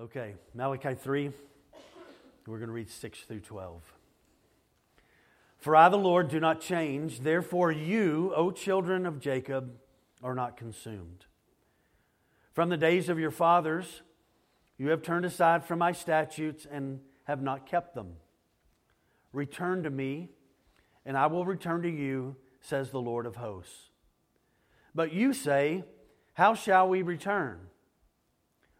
Okay, Malachi 3, we're going to read 6 through 12. For I, the Lord, do not change. Therefore, you, O children of Jacob, are not consumed. From the days of your fathers, you have turned aside from my statutes and have not kept them. Return to me, and I will return to you, says the Lord of hosts. But you say, How shall we return?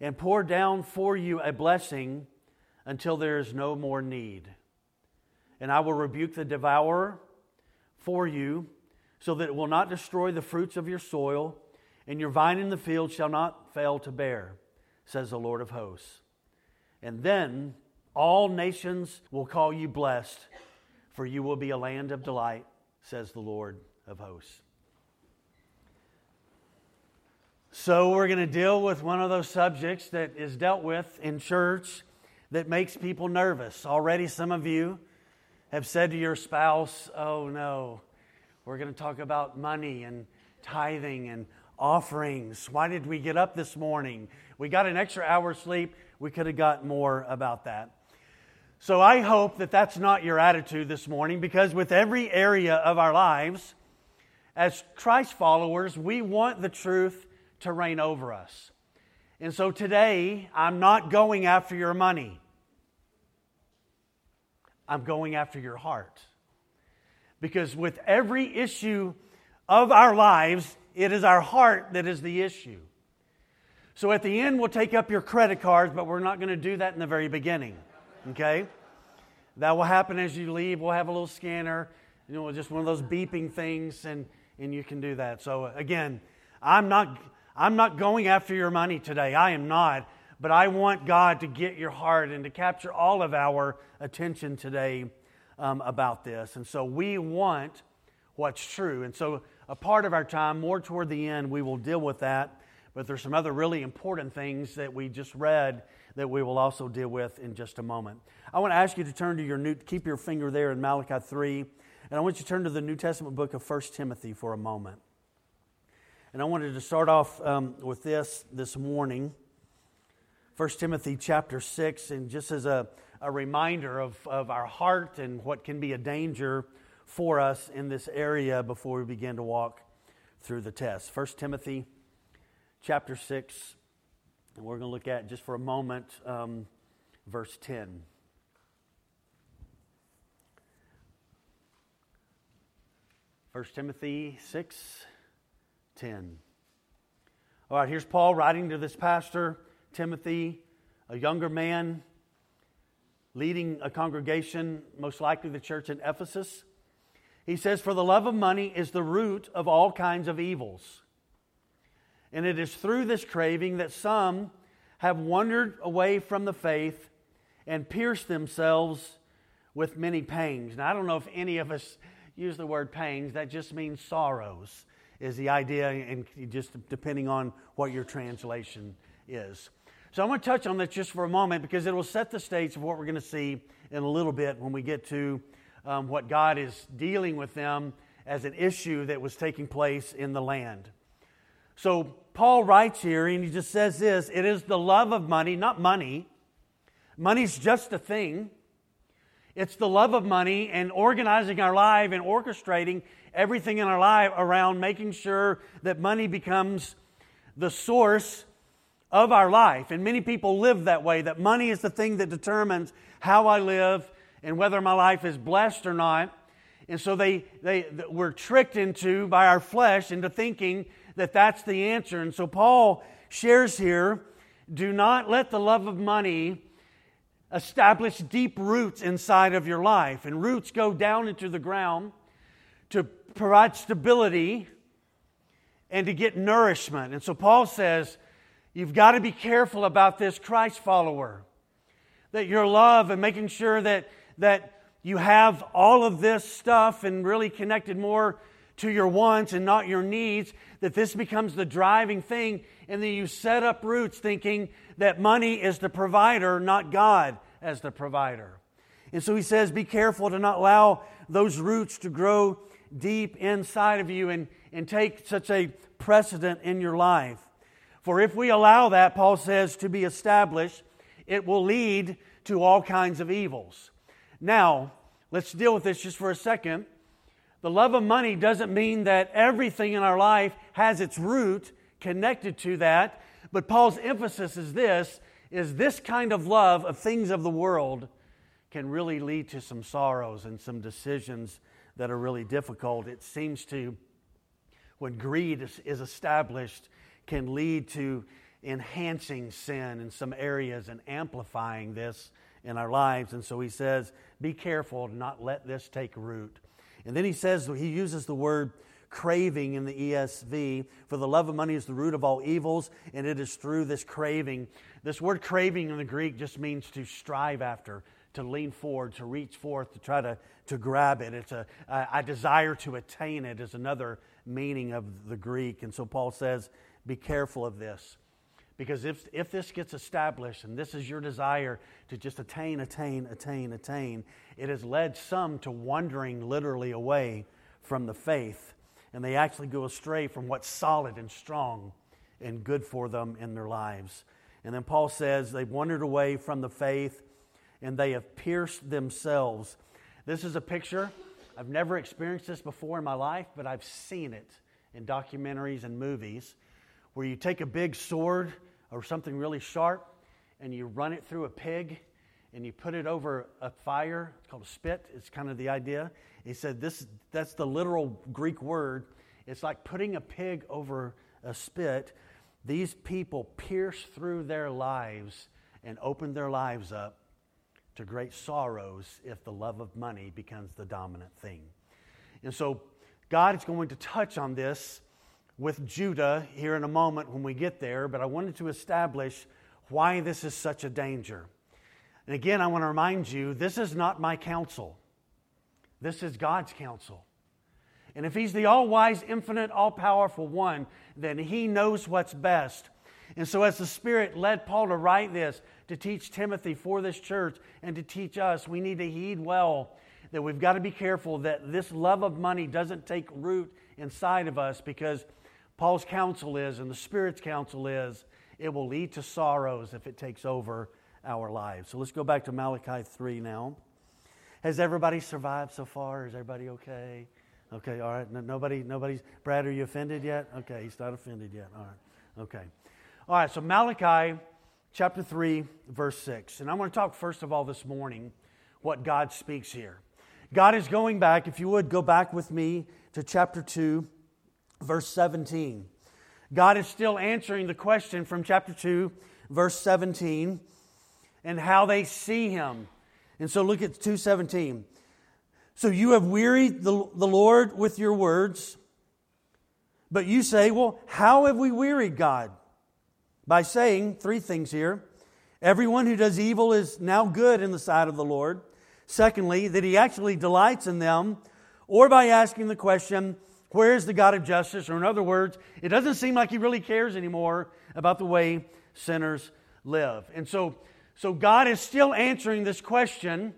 and pour down for you a blessing until there is no more need. And I will rebuke the devourer for you, so that it will not destroy the fruits of your soil, and your vine in the field shall not fail to bear, says the Lord of hosts. And then all nations will call you blessed, for you will be a land of delight, says the Lord of hosts. So, we're going to deal with one of those subjects that is dealt with in church that makes people nervous. Already, some of you have said to your spouse, Oh no, we're going to talk about money and tithing and offerings. Why did we get up this morning? We got an extra hour sleep. We could have got more about that. So, I hope that that's not your attitude this morning because with every area of our lives, as Christ followers, we want the truth to reign over us. And so today, I'm not going after your money. I'm going after your heart. Because with every issue of our lives, it is our heart that is the issue. So at the end, we'll take up your credit cards, but we're not going to do that in the very beginning. Okay? That will happen as you leave. We'll have a little scanner, you know, just one of those beeping things, and, and you can do that. So again, I'm not I'm not going after your money today. I am not. But I want God to get your heart and to capture all of our attention today um, about this. And so we want what's true. And so a part of our time, more toward the end, we will deal with that. But there's some other really important things that we just read that we will also deal with in just a moment. I want to ask you to turn to your new, keep your finger there in Malachi 3, and I want you to turn to the New Testament book of 1 Timothy for a moment. And I wanted to start off um, with this this morning. 1 Timothy chapter 6, and just as a, a reminder of, of our heart and what can be a danger for us in this area before we begin to walk through the test. 1 Timothy chapter 6, and we're going to look at just for a moment um, verse 10. First Timothy 6, 10. All right, here's Paul writing to this pastor, Timothy, a younger man leading a congregation, most likely the church in Ephesus. He says, For the love of money is the root of all kinds of evils. And it is through this craving that some have wandered away from the faith and pierced themselves with many pangs. Now, I don't know if any of us use the word pangs, that just means sorrows is the idea, and just depending on what your translation is. So I'm going to touch on this just for a moment because it will set the stage of what we're going to see in a little bit when we get to um, what God is dealing with them as an issue that was taking place in the land. So Paul writes here, and he just says this it is the love of money, not money. Money's just a thing. It's the love of money and organizing our life and orchestrating everything in our life around making sure that money becomes the source of our life. And many people live that way, that money is the thing that determines how I live and whether my life is blessed or not. And so they, they we're tricked into by our flesh into thinking that that's the answer. And so Paul shares here do not let the love of money establish deep roots inside of your life. And roots go down into the ground to provide stability and to get nourishment. And so Paul says, You've got to be careful about this Christ follower. That your love and making sure that, that you have all of this stuff and really connected more to your wants and not your needs, that this becomes the driving thing, and then you set up roots thinking that money is the provider, not God as the provider. And so he says, Be careful to not allow those roots to grow deep inside of you and, and take such a precedent in your life. For if we allow that, Paul says, to be established, it will lead to all kinds of evils. Now, let's deal with this just for a second. The love of money doesn't mean that everything in our life has its root connected to that, but Paul's emphasis is this is this kind of love of things of the world can really lead to some sorrows and some decisions that are really difficult. It seems to when greed is, is established can lead to enhancing sin in some areas and amplifying this in our lives. And so he says, be careful to not let this take root. And then he says, he uses the word craving in the ESV. For the love of money is the root of all evils, and it is through this craving. This word craving in the Greek just means to strive after, to lean forward, to reach forth, to try to, to grab it. It's a, a desire to attain it, is another meaning of the Greek. And so Paul says, be careful of this. Because if, if this gets established and this is your desire to just attain, attain, attain, attain, it has led some to wandering literally away from the faith. And they actually go astray from what's solid and strong and good for them in their lives. And then Paul says they've wandered away from the faith and they have pierced themselves. This is a picture. I've never experienced this before in my life, but I've seen it in documentaries and movies where you take a big sword or something really sharp and you run it through a pig and you put it over a fire. It's called a spit. It's kind of the idea. He said this that's the literal Greek word. It's like putting a pig over a spit. These people pierce through their lives and open their lives up to great sorrows if the love of money becomes the dominant thing. And so God is going to touch on this with Judah here in a moment when we get there, but I wanted to establish why this is such a danger. And again, I want to remind you this is not my counsel, this is God's counsel. And if He's the all wise, infinite, all powerful one, then He knows what's best. And so, as the Spirit led Paul to write this, to teach Timothy for this church, and to teach us, we need to heed well that we've got to be careful that this love of money doesn't take root inside of us because Paul's counsel is, and the Spirit's counsel is, it will lead to sorrows if it takes over our lives. So let's go back to Malachi 3 now. Has everybody survived so far? Is everybody okay? Okay, all right. No, nobody, nobody's. Brad, are you offended yet? Okay, he's not offended yet. All right. Okay. All right, so Malachi chapter 3, verse 6. And I want to talk first of all this morning what God speaks here. God is going back, if you would go back with me to chapter 2, verse 17. God is still answering the question from chapter 2, verse 17, and how they see him. And so look at 217. So you have wearied the, the Lord with your words, but you say, Well, how have we wearied God? By saying three things here. Everyone who does evil is now good in the sight of the Lord. Secondly, that he actually delights in them, or by asking the question, where is the God of justice? Or, in other words, it doesn't seem like He really cares anymore about the way sinners live. And so, so God is still answering this question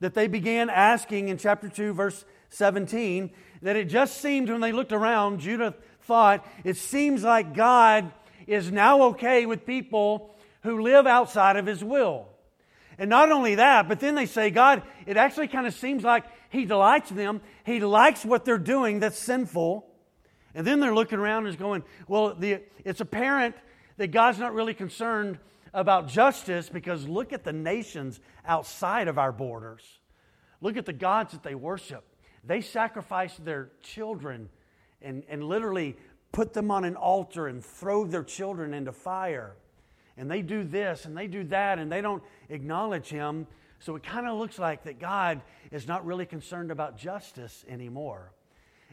that they began asking in chapter 2, verse 17. That it just seemed when they looked around, Judah thought, it seems like God is now okay with people who live outside of His will. And not only that, but then they say, God, it actually kind of seems like He delights them. He likes what they're doing that's sinful. And then they're looking around and is going, well, the, it's apparent that God's not really concerned about justice because look at the nations outside of our borders. Look at the gods that they worship. They sacrifice their children and, and literally put them on an altar and throw their children into fire and they do this and they do that and they don't acknowledge him. So it kind of looks like that God is not really concerned about justice anymore.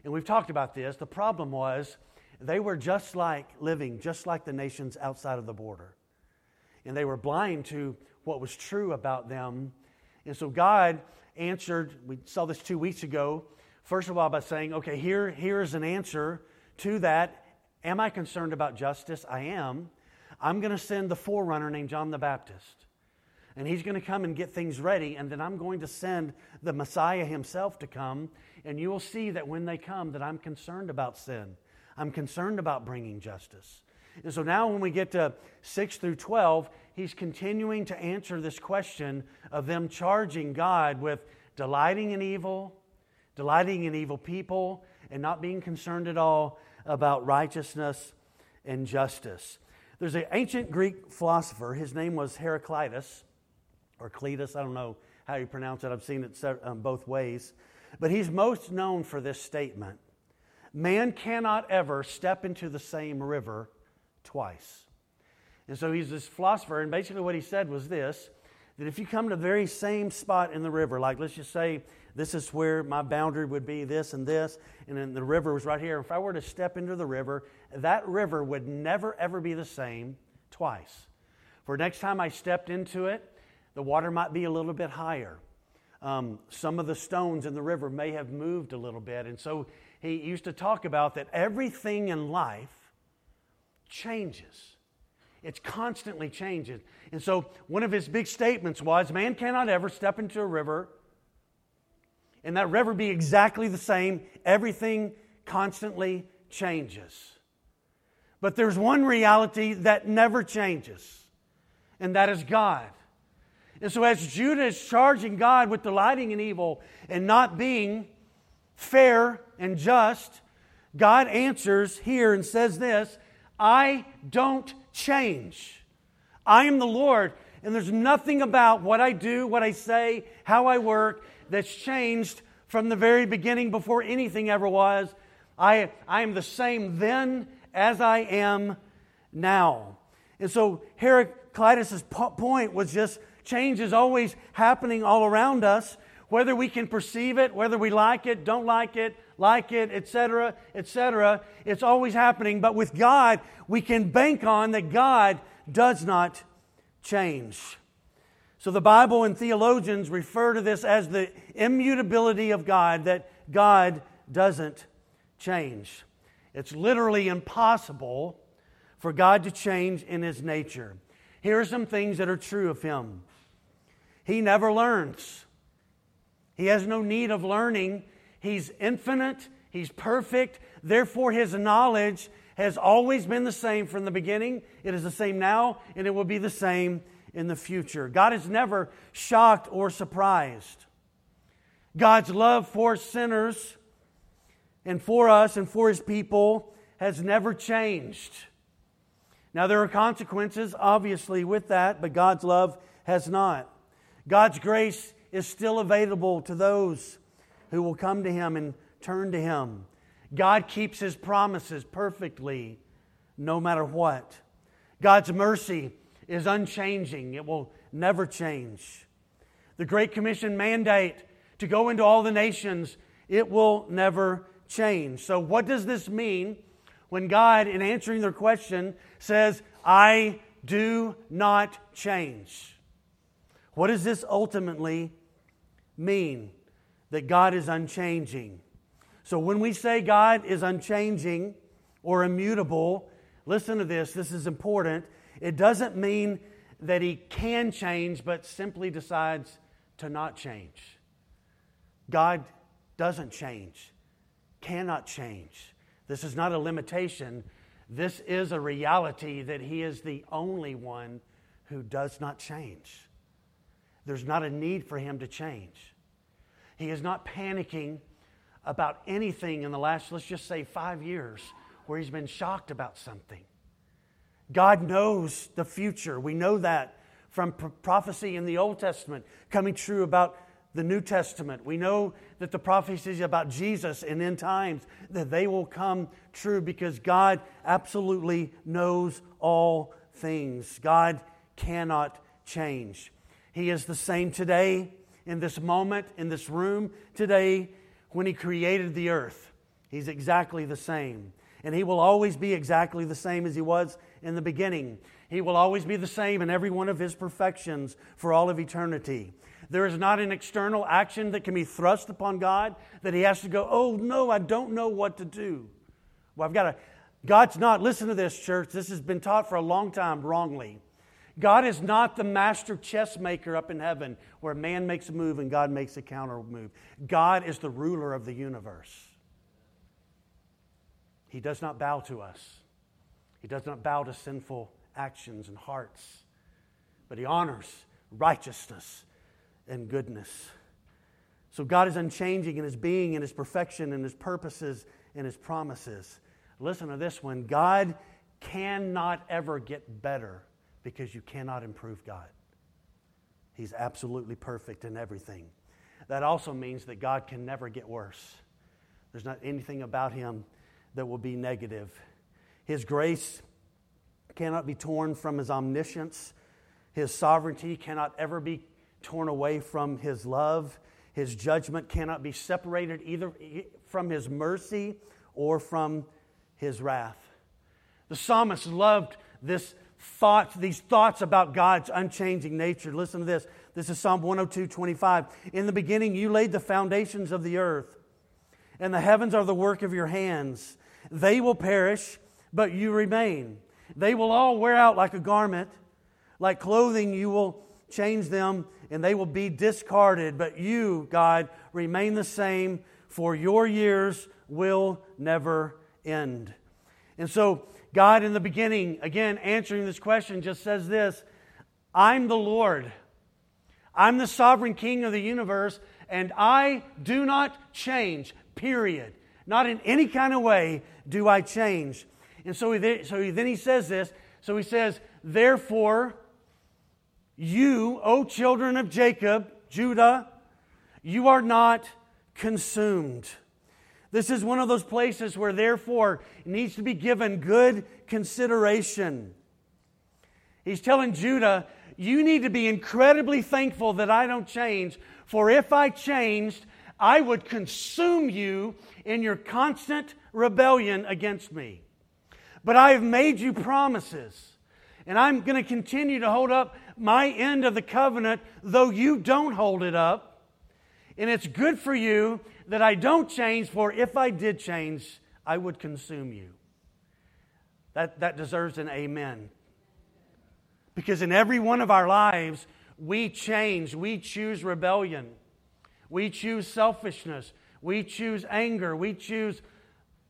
And we've talked about this. The problem was they were just like living, just like the nations outside of the border. And they were blind to what was true about them. And so God answered, we saw this two weeks ago, first of all, by saying, okay, here, here's an answer to that. Am I concerned about justice? I am. I'm going to send the forerunner named John the Baptist. And he's going to come and get things ready. And then I'm going to send the Messiah himself to come. And you will see that when they come, that I'm concerned about sin. I'm concerned about bringing justice. And so now, when we get to 6 through 12, he's continuing to answer this question of them charging God with delighting in evil, delighting in evil people, and not being concerned at all about righteousness and justice. There's an ancient Greek philosopher, his name was Heraclitus, or Cletus, I don't know how you pronounce it, I've seen it um, both ways. But he's most known for this statement Man cannot ever step into the same river twice. And so he's this philosopher, and basically what he said was this that if you come to the very same spot in the river, like let's just say this is where my boundary would be, this and this, and then the river was right here. If I were to step into the river, that river would never ever be the same twice. For next time I stepped into it, the water might be a little bit higher. Um, some of the stones in the river may have moved a little bit. And so he used to talk about that everything in life changes. It's constantly changing. And so one of his big statements was man cannot ever step into a river and that river be exactly the same. Everything constantly changes. But there's one reality that never changes, and that is God. And so, as Judah is charging God with delighting in evil and not being fair and just, God answers here and says this I don't change. I am the Lord, and there's nothing about what I do, what I say, how I work that's changed from the very beginning before anything ever was. I, I am the same then as I am now. And so Heraclitus' point was just change is always happening all around us, whether we can perceive it, whether we like it, don't like it, like it, etc., etc. It's always happening. But with God, we can bank on that God does not change. So the Bible and theologians refer to this as the immutability of God, that God doesn't change. It's literally impossible for God to change in his nature. Here are some things that are true of him. He never learns. He has no need of learning. He's infinite, he's perfect. Therefore, his knowledge has always been the same from the beginning. It is the same now, and it will be the same in the future. God is never shocked or surprised. God's love for sinners and for us and for his people has never changed. Now, there are consequences, obviously, with that, but God's love has not. God's grace is still available to those who will come to him and turn to him. God keeps his promises perfectly, no matter what. God's mercy is unchanging, it will never change. The Great Commission mandate to go into all the nations, it will never change. So, what does this mean when God, in answering their question, says, I do not change? What does this ultimately mean? That God is unchanging. So, when we say God is unchanging or immutable, listen to this, this is important. It doesn't mean that he can change, but simply decides to not change. God doesn't change, cannot change. This is not a limitation. This is a reality that he is the only one who does not change. There's not a need for him to change. He is not panicking about anything in the last, let's just say, five years where he's been shocked about something. God knows the future. We know that from prophecy in the Old Testament coming true about the New Testament. We know that the prophecies about Jesus and in end times that they will come true because God absolutely knows all things. God cannot change. He is the same today in this moment in this room today when he created the earth. He's exactly the same. And he will always be exactly the same as he was in the beginning. He will always be the same in every one of his perfections for all of eternity. There is not an external action that can be thrust upon God that he has to go, oh, no, I don't know what to do. Well, I've got to. God's not, listen to this, church. This has been taught for a long time wrongly. God is not the master chess maker up in heaven where man makes a move and God makes a counter move. God is the ruler of the universe. He does not bow to us, He does not bow to sinful actions and hearts, but He honors righteousness and goodness. So God is unchanging in His being in His perfection in His purposes in His promises. Listen to this one God cannot ever get better because you cannot improve God. He's absolutely perfect in everything. That also means that God can never get worse. There's not anything about Him that will be negative. His grace cannot be torn from His omniscience. His sovereignty cannot ever be torn away from His love. His judgment cannot be separated either from His mercy or from His wrath. The psalmist loved this thoughts, these thoughts about God's unchanging nature. Listen to this. This is Psalm 102, 25. In the beginning, you laid the foundations of the earth, and the heavens are the work of your hands. They will perish, but you remain. They will all wear out like a garment. Like clothing, you will change them, and they will be discarded. But you, God, remain the same, for your years will never end. And so, God, in the beginning, again, answering this question, just says this I'm the Lord. I'm the sovereign king of the universe, and I do not change, period. Not in any kind of way do I change. And so, he, so he, then he says this. So he says, Therefore, you, O children of Jacob, Judah, you are not consumed. This is one of those places where, therefore, it needs to be given good consideration. He's telling Judah, you need to be incredibly thankful that I don't change, for if I changed, I would consume you in your constant rebellion against me. But I have made you promises, and I'm going to continue to hold up my end of the covenant, though you don't hold it up. And it's good for you that I don't change, for if I did change, I would consume you. That, that deserves an amen. Because in every one of our lives, we change, we choose rebellion, we choose selfishness, we choose anger, we choose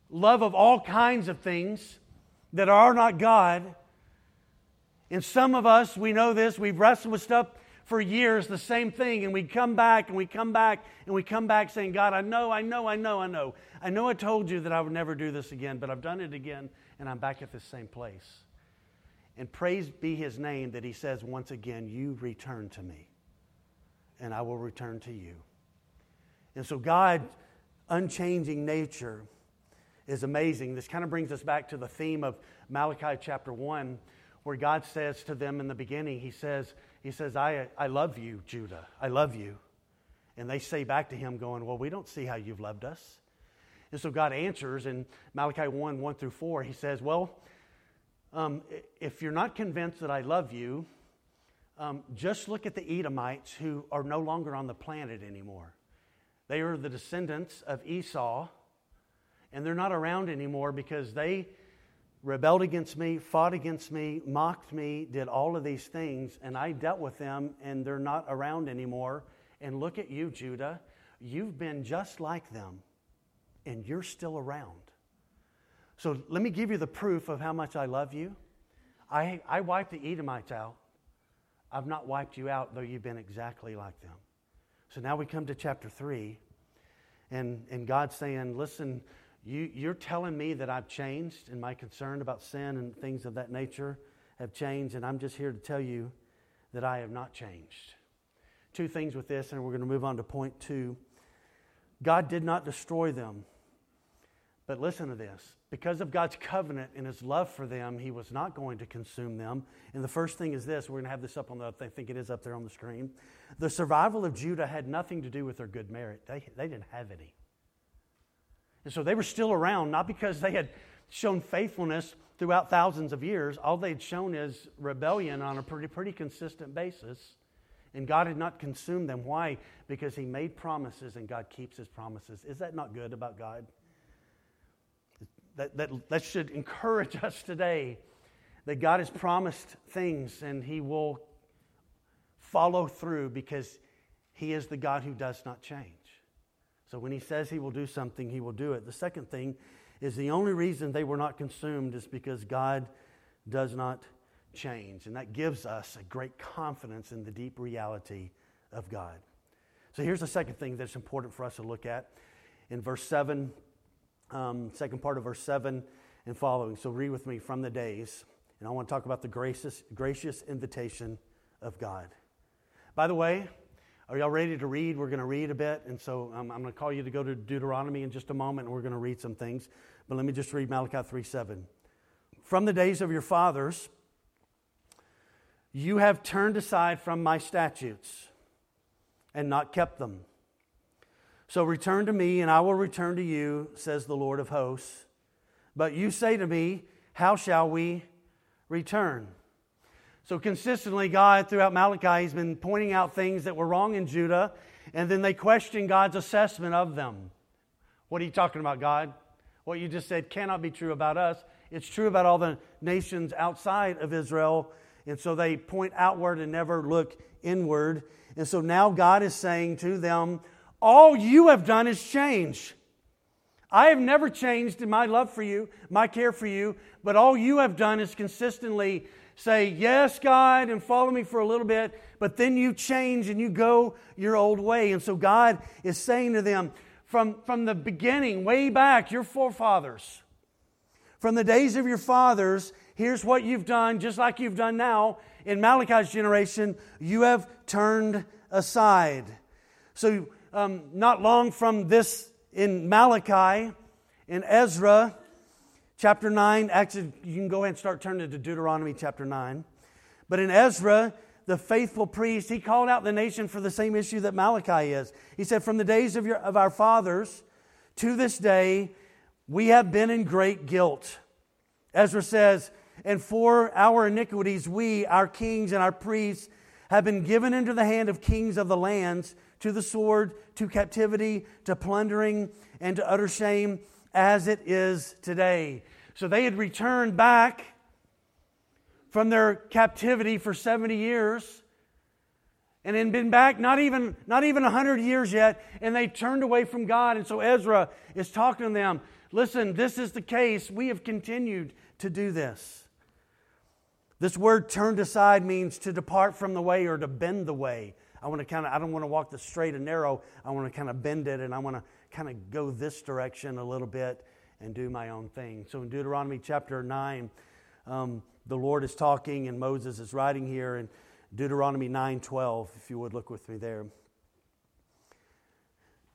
love of all kinds of things that are not God. And some of us, we know this, we've wrestled with stuff for years the same thing, and we come back and we come back and we come back saying, God, I know, I know, I know, I know. I know I told you that I would never do this again, but I've done it again, and I'm back at the same place. And praise be his name that he says once again, You return to me, and I will return to you. And so, God's unchanging nature is amazing. This kind of brings us back to the theme of Malachi chapter 1, where God says to them in the beginning, He says, he says, I, I love you, Judah. I love you. And they say back to him, going, Well, we don't see how you've loved us. And so God answers in Malachi 1 1 through 4. He says, Well, um, if you're not convinced that I love you, um, just look at the Edomites who are no longer on the planet anymore. They are the descendants of Esau, and they're not around anymore because they rebelled against me, fought against me, mocked me, did all of these things, and I dealt with them, and they're not around anymore. And look at you, Judah. You've been just like them, and you're still around. So let me give you the proof of how much I love you. I, I wiped the Edomites out. I've not wiped you out, though you've been exactly like them. So now we come to chapter 3, and, and God's saying, Listen, you, you're telling me that I've changed and my concern about sin and things of that nature have changed, and I'm just here to tell you that I have not changed. Two things with this, and we're going to move on to point two. God did not destroy them. But listen to this. Because of God's covenant and his love for them, he was not going to consume them. And the first thing is this we're going to have this up on the, I think it is up there on the screen. The survival of Judah had nothing to do with their good merit, they, they didn't have any. And so they were still around, not because they had shown faithfulness throughout thousands of years. All they'd shown is rebellion on a pretty, pretty consistent basis. And God had not consumed them. Why? Because He made promises and God keeps His promises. Is that not good about God? That, that, that should encourage us today that God has promised things and He will follow through because He is the God who does not change. So when He says He will do something, He will do it. The second thing is the only reason they were not consumed is because God does not change. And that gives us a great confidence in the deep reality of God. So here's the second thing that's important for us to look at in verse 7, um, second part of verse 7 and following. So read with me from the days. And I want to talk about the gracious, gracious invitation of God. By the way, are y'all ready to read? We're going to read a bit. And so um, I'm going to call you to go to Deuteronomy in just a moment, and we're going to read some things. But let me just read Malachi 3 7. From the days of your fathers, you have turned aside from my statutes and not kept them. So return to me, and I will return to you, says the Lord of hosts. But you say to me, How shall we return? So, consistently, God, throughout Malachi, He's been pointing out things that were wrong in Judah, and then they question God's assessment of them. What are you talking about, God? What you just said cannot be true about us. It's true about all the nations outside of Israel. And so they point outward and never look inward. And so now God is saying to them, All you have done is change. I have never changed in my love for you, my care for you, but all you have done is consistently say, Yes, God, and follow me for a little bit, but then you change and you go your old way. And so God is saying to them, from, from the beginning, way back, your forefathers, from the days of your fathers, here's what you've done, just like you've done now. In Malachi's generation, you have turned aside. So, um, not long from this in Malachi, in Ezra, chapter 9, actually, you can go ahead and start turning to Deuteronomy chapter 9. But in Ezra, the faithful priest, he called out the nation for the same issue that Malachi is. He said, From the days of, your, of our fathers to this day, we have been in great guilt. Ezra says, And for our iniquities, we, our kings and our priests, have been given into the hand of kings of the lands, to the sword, to captivity, to plundering, and to utter shame, as it is today. So they had returned back from their captivity for 70 years and had been back not even not even 100 years yet and they turned away from god. And so ezra is talking to them listen this is the case. We have continued to do this. This word turned aside means to depart from the way or to bend the way. I want to kind of i don't want to walk the straight and narrow. I want to kind of bend it and i want to kind of go this direction a little bit and do my own thing so in deuteronomy chapter 9 um, the Lord is talking and Moses is writing here in Deuteronomy 9:12 if you would look with me there.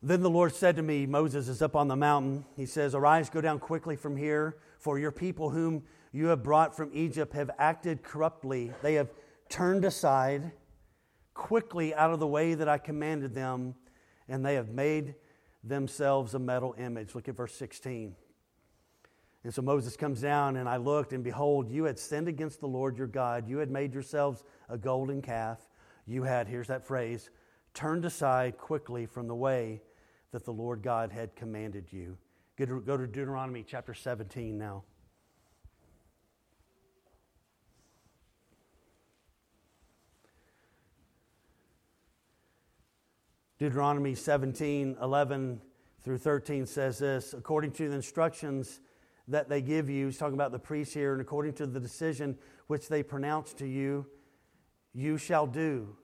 Then the Lord said to me, Moses is up on the mountain. He says, Arise, go down quickly from here, for your people whom you have brought from Egypt have acted corruptly. They have turned aside quickly out of the way that I commanded them, and they have made themselves a metal image. Look at verse 16. And so Moses comes down, and I looked, and behold, you had sinned against the Lord your God. You had made yourselves a golden calf. You had, here's that phrase, turned aside quickly from the way that the Lord God had commanded you. Go to, Deuteronomy chapter 17 now. Deuteronomy 17, 11 through 13 says this According to the instructions that they give you. He's talking about the priests here, and according to the decision which they pronounce to you, you shall do.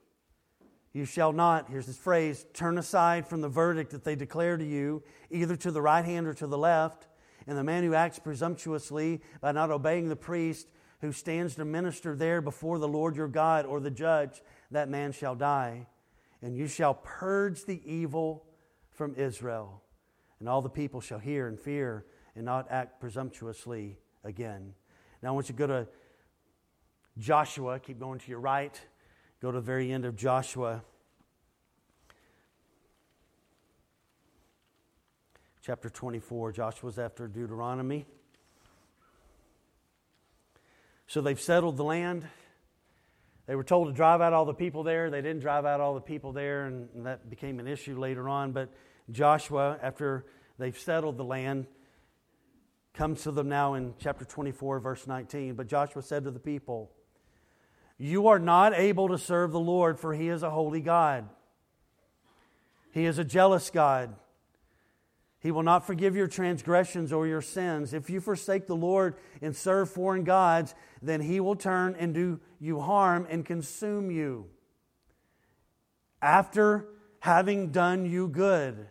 You shall not, here's this phrase, turn aside from the verdict that they declare to you, either to the right hand or to the left. And the man who acts presumptuously by not obeying the priest who stands to minister there before the Lord your God or the judge, that man shall die. And you shall purge the evil from Israel. And all the people shall hear and fear and not act presumptuously again. Now, I want you to go to Joshua. Keep going to your right. Go to the very end of Joshua. Chapter 24. Joshua's after Deuteronomy. So they've settled the land. They were told to drive out all the people there. They didn't drive out all the people there, and, and that became an issue later on. But Joshua, after they've settled the land, comes to them now in chapter 24, verse 19. But Joshua said to the people, You are not able to serve the Lord, for he is a holy God. He is a jealous God. He will not forgive your transgressions or your sins. If you forsake the Lord and serve foreign gods, then he will turn and do you harm and consume you after having done you good.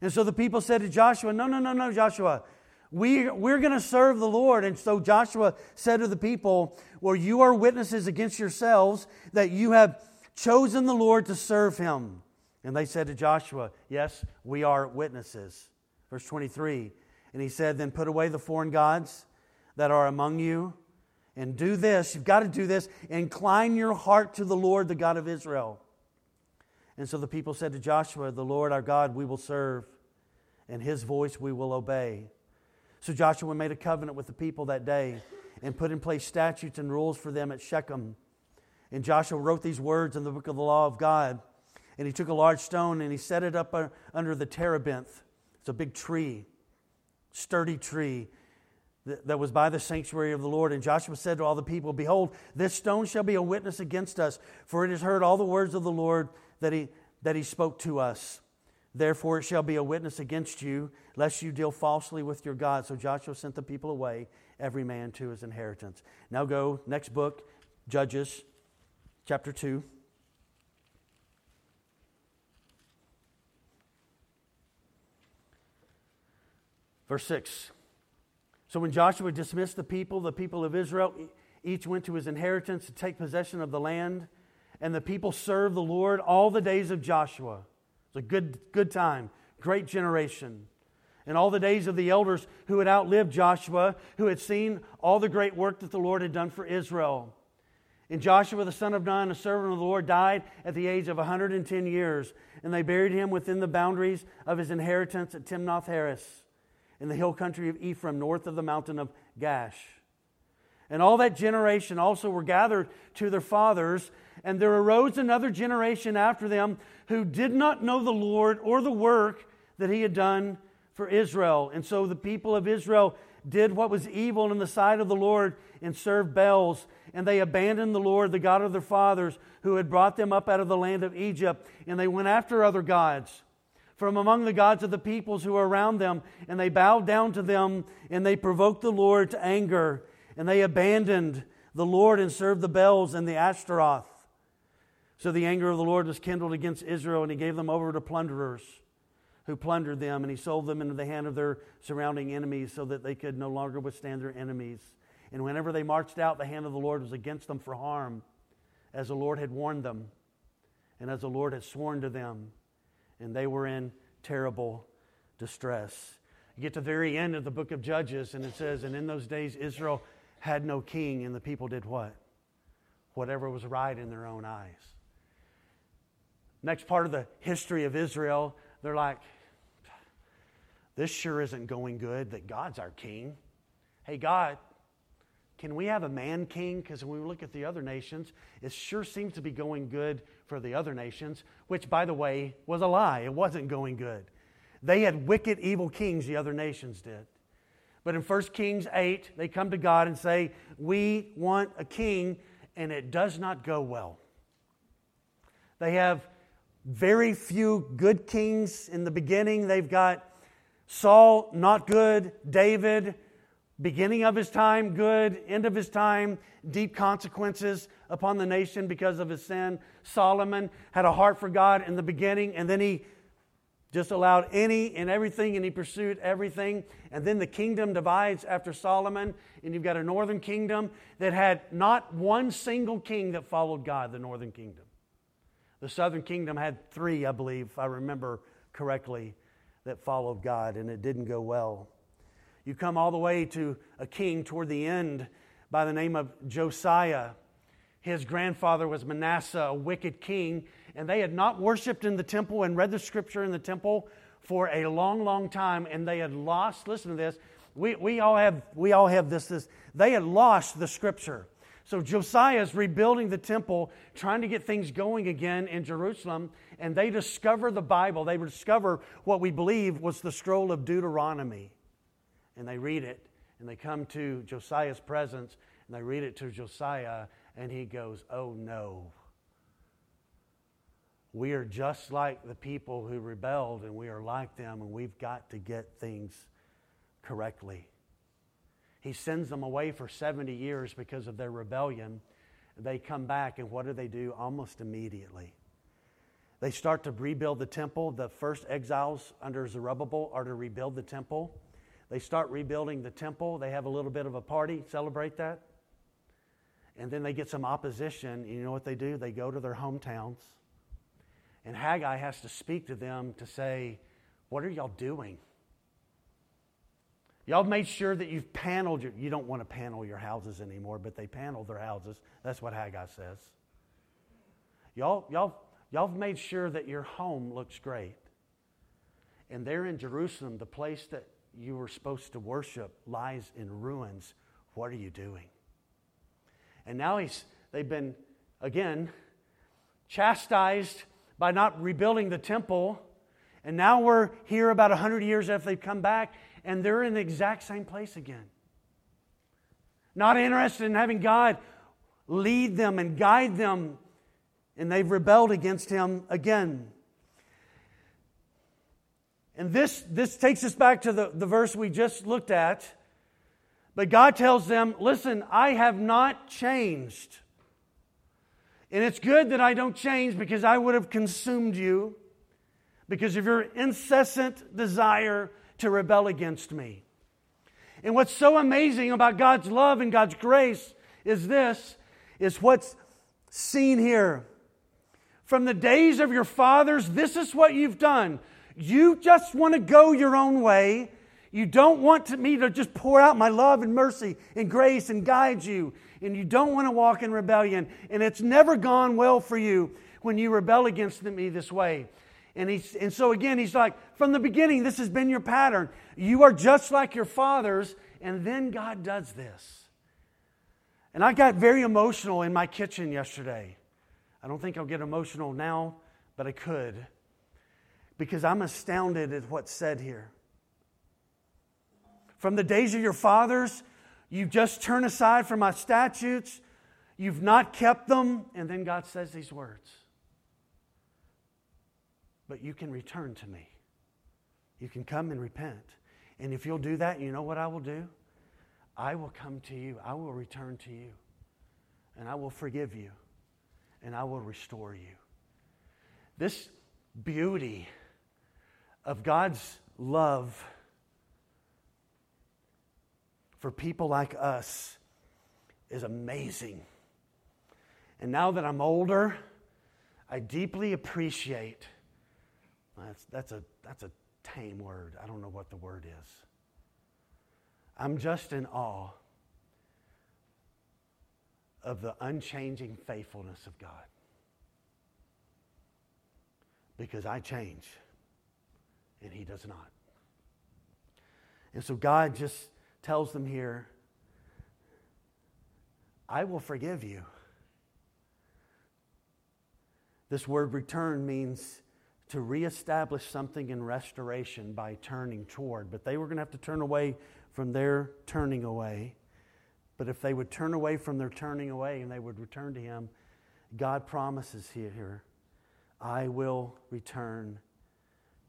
And so the people said to Joshua, No, no, no, no, Joshua. We, we're going to serve the Lord. And so Joshua said to the people, Well, you are witnesses against yourselves that you have chosen the Lord to serve him. And they said to Joshua, Yes, we are witnesses. Verse 23. And he said, Then put away the foreign gods that are among you and do this. You've got to do this. Incline your heart to the Lord, the God of Israel. And so the people said to Joshua, The Lord our God we will serve, and his voice we will obey. So Joshua made a covenant with the people that day and put in place statutes and rules for them at Shechem. And Joshua wrote these words in the book of the law of God. And he took a large stone and he set it up uh, under the terebinth. It's a big tree, sturdy tree that was by the sanctuary of the Lord. And Joshua said to all the people, Behold, this stone shall be a witness against us, for it has heard all the words of the Lord that he, that he spoke to us. Therefore, it shall be a witness against you, lest you deal falsely with your God. So Joshua sent the people away, every man to his inheritance. Now go, next book, Judges, chapter 2. Verse 6. So when Joshua dismissed the people, the people of Israel, each went to his inheritance to take possession of the land, and the people served the Lord all the days of Joshua. It was a good, good time, great generation. And all the days of the elders who had outlived Joshua, who had seen all the great work that the Lord had done for Israel. And Joshua, the son of Nun, a servant of the Lord, died at the age of 110 years, and they buried him within the boundaries of his inheritance at Timnath Heres in the hill country of Ephraim, north of the mountain of Gaash. And all that generation also were gathered to their fathers, and there arose another generation after them who did not know the Lord or the work that he had done for Israel. And so the people of Israel did what was evil in the sight of the Lord and served Baals. And they abandoned the Lord, the God of their fathers, who had brought them up out of the land of Egypt. And they went after other gods from among the gods of the peoples who were around them, and they bowed down to them, and they provoked the Lord to anger, and they abandoned the Lord and served the Baals and the Ashtaroth. So the anger of the Lord was kindled against Israel, and he gave them over to plunderers who plundered them, and he sold them into the hand of their surrounding enemies so that they could no longer withstand their enemies. And whenever they marched out, the hand of the Lord was against them for harm, as the Lord had warned them, and as the Lord had sworn to them and they were in terrible distress. You get to the very end of the book of Judges, and it says, And in those days Israel had no king, and the people did what? Whatever was right in their own eyes. Next part of the history of Israel, they're like, This sure isn't going good that God's our king. Hey, God, can we have a man king? Because when we look at the other nations, it sure seems to be going good for the other nations, which, by the way, was a lie. It wasn't going good. They had wicked, evil kings, the other nations did. But in 1 Kings 8, they come to God and say, We want a king, and it does not go well. They have very few good kings in the beginning. They've got Saul, not good, David, beginning of his time, good, end of his time, deep consequences upon the nation because of his sin. Solomon had a heart for God in the beginning, and then he just allowed any and everything, and he pursued everything. And then the kingdom divides after Solomon, and you've got a northern kingdom that had not one single king that followed God, the northern kingdom. The southern kingdom had three, I believe, if I remember correctly, that followed God, and it didn't go well. You come all the way to a king toward the end by the name of Josiah. His grandfather was Manasseh, a wicked king, and they had not worshiped in the temple and read the scripture in the temple for a long, long time, and they had lost, listen to this, we, we, all have, we all have this, this. They had lost the scripture. So Josiah is rebuilding the temple, trying to get things going again in Jerusalem, and they discover the Bible. They discover what we believe was the scroll of Deuteronomy. And they read it, and they come to Josiah's presence, and they read it to Josiah, and he goes, Oh no. We are just like the people who rebelled, and we are like them, and we've got to get things correctly. He sends them away for 70 years because of their rebellion. They come back, and what do they do almost immediately? They start to rebuild the temple. The first exiles under Zerubbabel are to rebuild the temple. They start rebuilding the temple. They have a little bit of a party, celebrate that. And then they get some opposition. You know what they do? They go to their hometowns. And Haggai has to speak to them to say, What are y'all doing? Y'all made sure that you've paneled your, you don't want to panel your houses anymore, but they panel their houses. That's what Haggai says. Y'all, y'all, y'all have made sure that your home looks great. And there in Jerusalem, the place that you were supposed to worship lies in ruins. What are you doing? And now he's, they've been, again, chastised by not rebuilding the temple. And now we're here about 100 years after they've come back, and they're in the exact same place again. Not interested in having God lead them and guide them, and they've rebelled against Him again. And this, this takes us back to the, the verse we just looked at. But God tells them, Listen, I have not changed. And it's good that I don't change because I would have consumed you because of your incessant desire to rebel against me. And what's so amazing about God's love and God's grace is this is what's seen here. From the days of your fathers, this is what you've done. You just want to go your own way. You don't want to, me to just pour out my love and mercy and grace and guide you. And you don't want to walk in rebellion. And it's never gone well for you when you rebel against me this way. And, he's, and so again, he's like, from the beginning, this has been your pattern. You are just like your fathers, and then God does this. And I got very emotional in my kitchen yesterday. I don't think I'll get emotional now, but I could. Because I'm astounded at what's said here. From the days of your fathers, you've just turned aside from my statutes, you've not kept them, and then God says these words but you can return to me. You can come and repent. And if you'll do that, you know what I will do? I will come to you. I will return to you. And I will forgive you. And I will restore you. This beauty of God's love for people like us is amazing. And now that I'm older, I deeply appreciate that's, that's, a, that's a tame word. I don't know what the word is. I'm just in awe of the unchanging faithfulness of God. Because I change and He does not. And so God just tells them here, I will forgive you. This word return means to reestablish something in restoration by turning toward. But they were going to have to turn away from their turning away. But if they would turn away from their turning away and they would return to Him, God promises here, I will return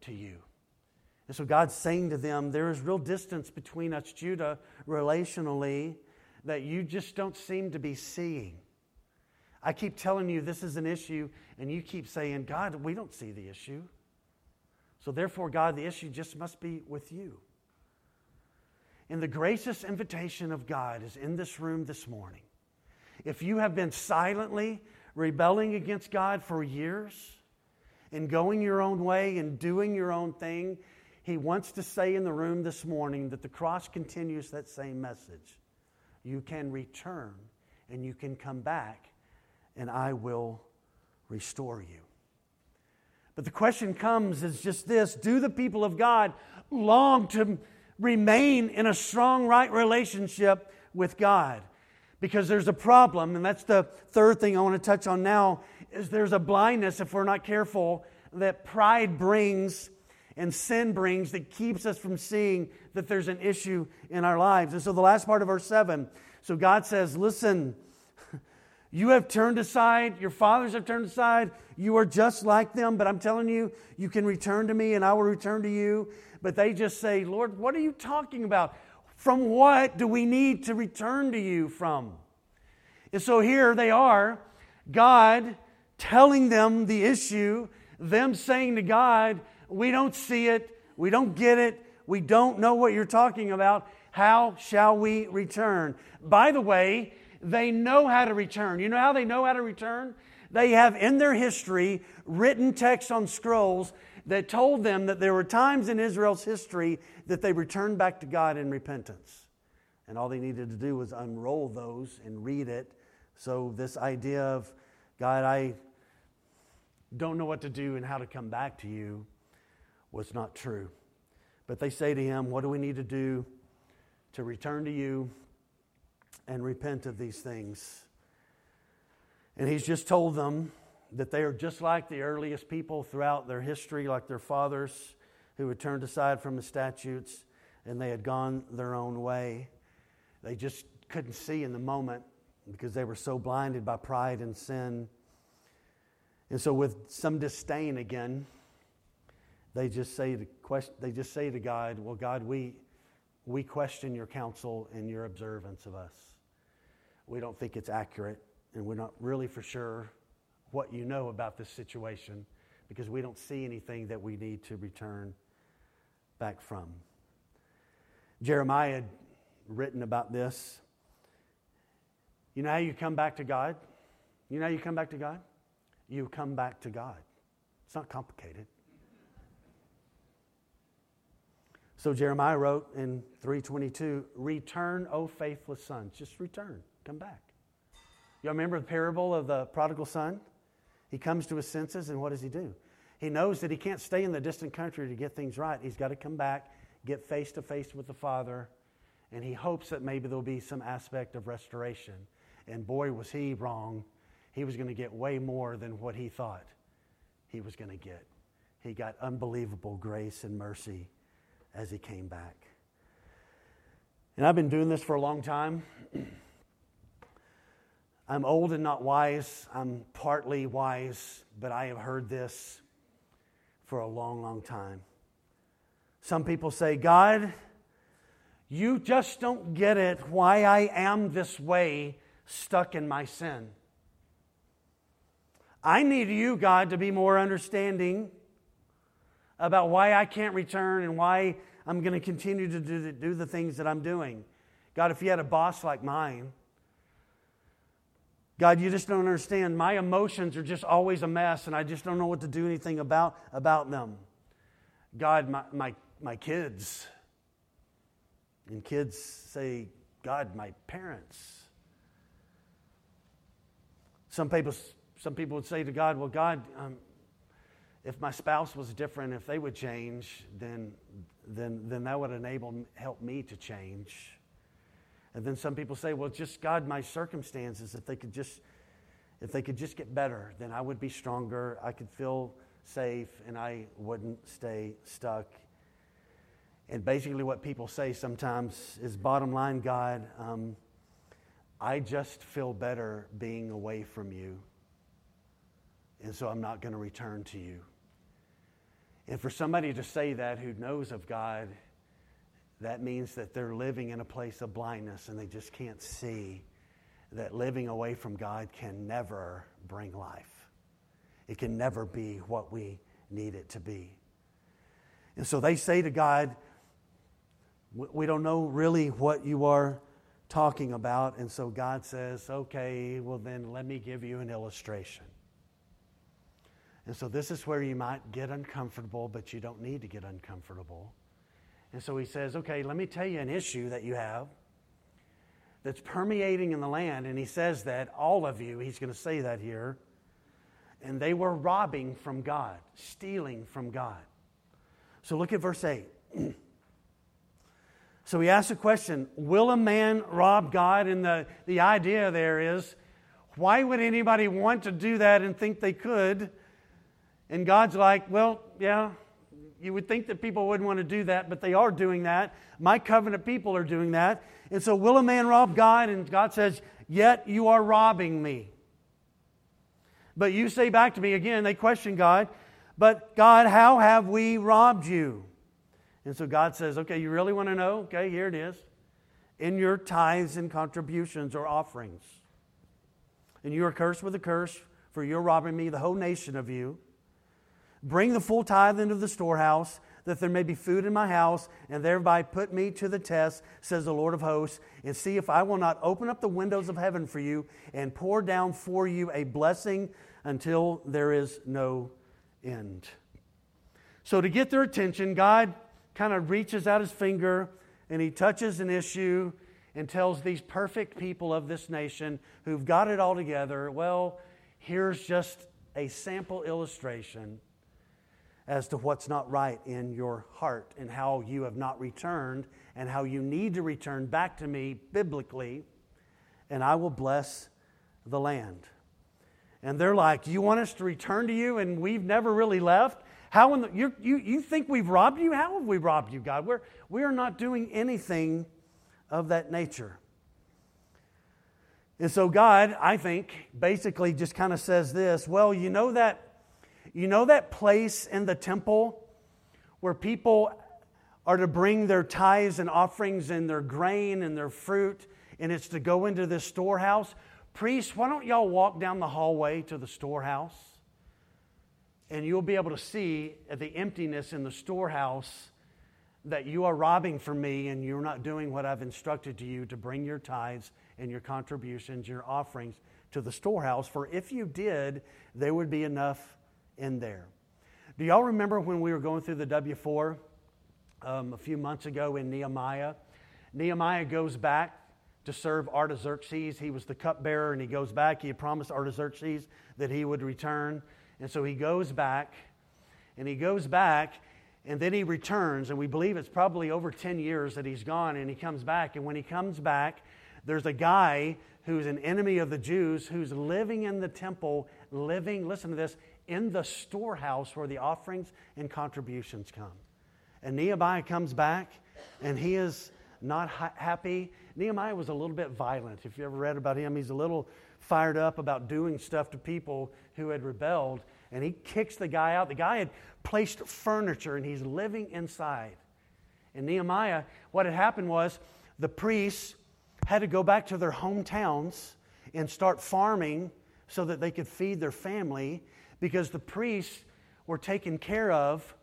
to you. And so God's saying to them, there is real distance between us, Judah, relationally, that you just don't seem to be seeing. I keep telling you this is an issue, and you keep saying, God, we don't see the issue. So, therefore, God, the issue just must be with you. And the gracious invitation of God is in this room this morning. If you have been silently rebelling against God for years and going your own way and doing your own thing, He wants to say in the room this morning that the cross continues that same message. You can return and you can come back and I will restore you. But the question comes is just this Do the people of God long to remain in a strong, right relationship with God. Because there's a problem, and that's the third thing I want to touch on now, is there's a blindness if we're not careful that pride brings and sin brings that keeps us from seeing that there's an issue in our lives. And so the last part of verse 7 so God says, Listen, you have turned aside, your fathers have turned aside, you are just like them, but I'm telling you, you can return to me and I will return to you. But they just say, Lord, what are you talking about? From what do we need to return to you from? And so here they are, God telling them the issue, them saying to God, We don't see it, we don't get it, we don't know what you're talking about. How shall we return? By the way, they know how to return. You know how they know how to return? They have in their history written texts on scrolls that told them that there were times in Israel's history that they returned back to God in repentance. And all they needed to do was unroll those and read it. So, this idea of, God, I don't know what to do and how to come back to you was not true. But they say to him, What do we need to do to return to you and repent of these things? And he's just told them that they are just like the earliest people throughout their history, like their fathers who had turned aside from the statutes and they had gone their own way. They just couldn't see in the moment because they were so blinded by pride and sin. And so, with some disdain again, they just say to, they just say to God, Well, God, we, we question your counsel and your observance of us. We don't think it's accurate, and we're not really for sure what you know about this situation because we don't see anything that we need to return back from. Jeremiah had written about this. You know how you come back to God? You know how you come back to God? You come back to God. It's not complicated. So Jeremiah wrote in 322, Return, O faithless sons. Just return. Come back. Y'all remember the parable of the prodigal son? He comes to his senses, and what does he do? He knows that he can't stay in the distant country to get things right. He's got to come back, get face to face with the Father, and he hopes that maybe there'll be some aspect of restoration. And boy, was he wrong. He was going to get way more than what he thought he was going to get. He got unbelievable grace and mercy as he came back. And I've been doing this for a long time. I'm old and not wise. I'm partly wise, but I have heard this for a long, long time. Some people say, God, you just don't get it why I am this way, stuck in my sin. I need you, God, to be more understanding about why I can't return and why I'm going to continue to do the, do the things that I'm doing. God, if you had a boss like mine, God, you just don't understand. My emotions are just always a mess, and I just don't know what to do anything about, about them. God, my, my, my kids. And kids say, God, my parents. Some people, some people would say to God, Well, God, um, if my spouse was different, if they would change, then, then, then that would enable, help me to change. And then some people say, well, just God, my circumstances, if they could just, if they could just get better, then I would be stronger. I could feel safe and I wouldn't stay stuck. And basically, what people say sometimes is bottom line, God, um, I just feel better being away from you. And so I'm not going to return to you. And for somebody to say that who knows of God, that means that they're living in a place of blindness and they just can't see that living away from God can never bring life. It can never be what we need it to be. And so they say to God, We don't know really what you are talking about. And so God says, Okay, well, then let me give you an illustration. And so this is where you might get uncomfortable, but you don't need to get uncomfortable. And so he says, okay, let me tell you an issue that you have that's permeating in the land. And he says that, all of you, he's going to say that here. And they were robbing from God, stealing from God. So look at verse 8. So he asks a question Will a man rob God? And the, the idea there is why would anybody want to do that and think they could? And God's like, Well, yeah, you would think that people wouldn't want to do that, but they are doing that. My covenant people are doing that. And so, will a man rob God? And God says, Yet you are robbing me. But you say back to me again, they question God, but God, how have we robbed you? And so God says, Okay, you really want to know? Okay, here it is. In your tithes and contributions or offerings. And you are cursed with a curse, for you're robbing me, the whole nation of you. Bring the full tithe into the storehouse, that there may be food in my house, and thereby put me to the test, says the Lord of hosts, and see if I will not open up the windows of heaven for you and pour down for you a blessing until there is no end. So, to get their attention, God kind of reaches out his finger and he touches an issue and tells these perfect people of this nation who've got it all together, well, here's just a sample illustration as to what's not right in your heart and how you have not returned and how you need to return back to me biblically, and I will bless the land. And they're like, You want us to return to you and we've never really left? How in the, you, you, you think we've robbed you? How have we robbed you, God? We're, we are not doing anything of that nature. And so God, I think, basically just kind of says this well, you know that you know that place in the temple where people are to bring their tithes and offerings and their grain and their fruit, and it's to go into this storehouse? Priests, why don't y'all walk down the hallway to the storehouse? And you'll be able to see the emptiness in the storehouse that you are robbing from me and you're not doing what I've instructed to you to bring your tithes and your contributions, your offerings to the storehouse. For if you did, there would be enough in there. Do y'all remember when we were going through the W4 um, a few months ago in Nehemiah? Nehemiah goes back to serve Artaxerxes. He was the cupbearer, and he goes back. He had promised Artaxerxes that he would return. And so he goes back, and he goes back, and then he returns. And we believe it's probably over 10 years that he's gone, and he comes back. And when he comes back, there's a guy who's an enemy of the Jews who's living in the temple, living, listen to this, in the storehouse where the offerings and contributions come. And Nehemiah comes back, and he is not ha- happy. Nehemiah was a little bit violent. If you ever read about him, he's a little fired up about doing stuff to people who had rebelled. And he kicks the guy out. The guy had placed furniture, and he's living inside. And Nehemiah, what had happened was the priests had to go back to their hometowns and start farming so that they could feed their family because the priests were taken care of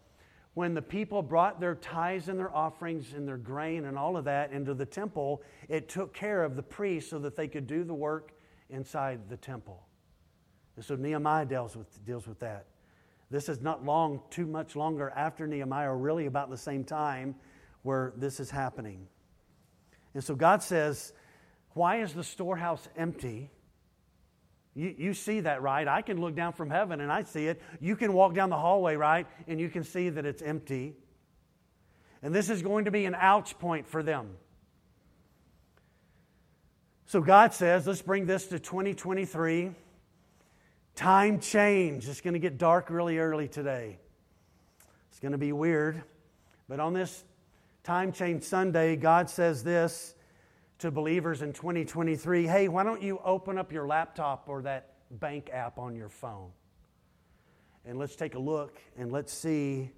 when the people brought their tithes and their offerings and their grain and all of that into the temple, it took care of the priests so that they could do the work inside the temple. And so Nehemiah deals with, deals with that. This is not long, too much longer after Nehemiah, really about the same time where this is happening. And so God says, Why is the storehouse empty? You, you see that, right? I can look down from heaven and I see it. You can walk down the hallway, right? And you can see that it's empty. And this is going to be an ouch point for them. So God says, let's bring this to 2023. Time change. It's going to get dark really early today. It's going to be weird. But on this time change Sunday, God says this to believers in 2023 hey, why don't you open up your laptop or that bank app on your phone? And let's take a look and let's see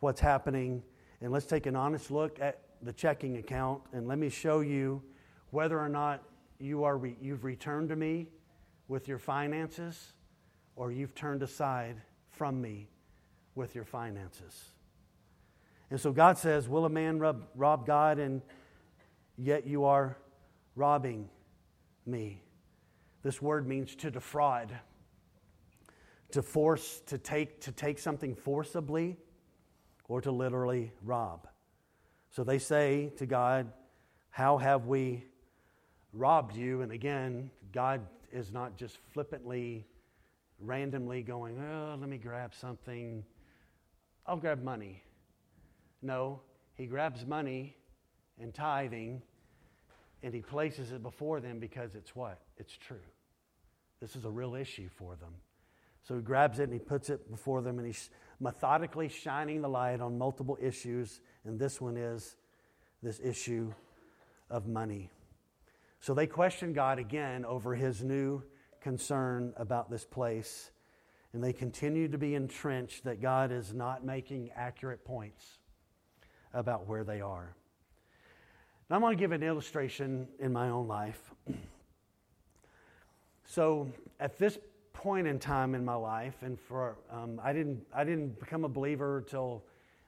what's happening. And let's take an honest look at the checking account. And let me show you whether or not you are re- you've returned to me with your finances or you've turned aside from me with your finances. And so God says, Will a man rob, rob God and yet you are robbing me. This word means to defraud, to force, to take, to take something forcibly, or to literally rob. So they say to God, How have we robbed you? And again, God is not just flippantly, randomly going, Oh, let me grab something. I'll grab money. No, he grabs money and tithing, and he places it before them because it's what? It's true. This is a real issue for them. So he grabs it and he puts it before them, and he's methodically shining the light on multiple issues, and this one is this issue of money. So they question God again over his new concern about this place, and they continue to be entrenched that God is not making accurate points about where they are. I'm going to give an illustration in my own life. so, at this point in time in my life, and for um, I didn't I didn't become a believer until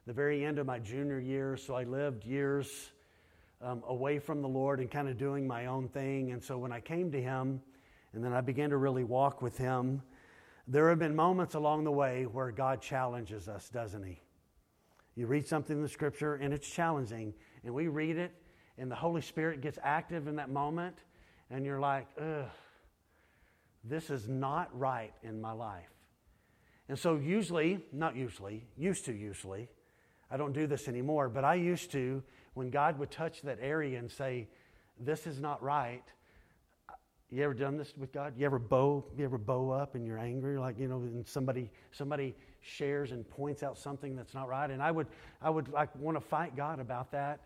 the very end of my junior year. So I lived years um, away from the Lord and kind of doing my own thing. And so when I came to Him, and then I began to really walk with Him, there have been moments along the way where God challenges us, doesn't He? You read something in the Scripture and it's challenging, and we read it, and the Holy Spirit gets active in that moment, and you're like, ugh this is not right in my life. And so, usually, not usually, used to usually, I don't do this anymore, but I used to, when God would touch that area and say, This is not right. You ever done this with God? You ever bow, you ever bow up and you're angry, like, you know, and somebody, somebody shares and points out something that's not right. And I would, I would like want to fight God about that.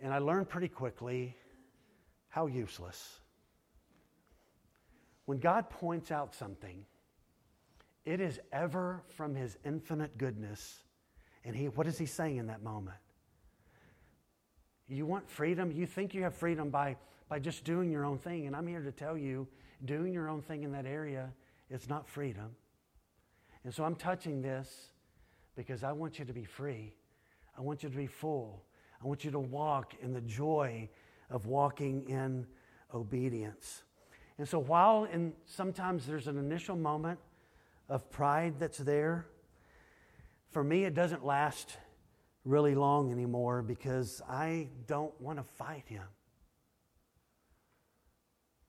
And I learned pretty quickly how useless when God points out something, it is ever from his infinite goodness. And he, what is he saying in that moment? You want freedom? You think you have freedom by, by just doing your own thing. And I'm here to tell you, doing your own thing in that area is not freedom. And so I'm touching this because I want you to be free. I want you to be full. I want you to walk in the joy of walking in obedience. And so, while in, sometimes there's an initial moment of pride that's there, for me, it doesn't last really long anymore because I don't want to fight him.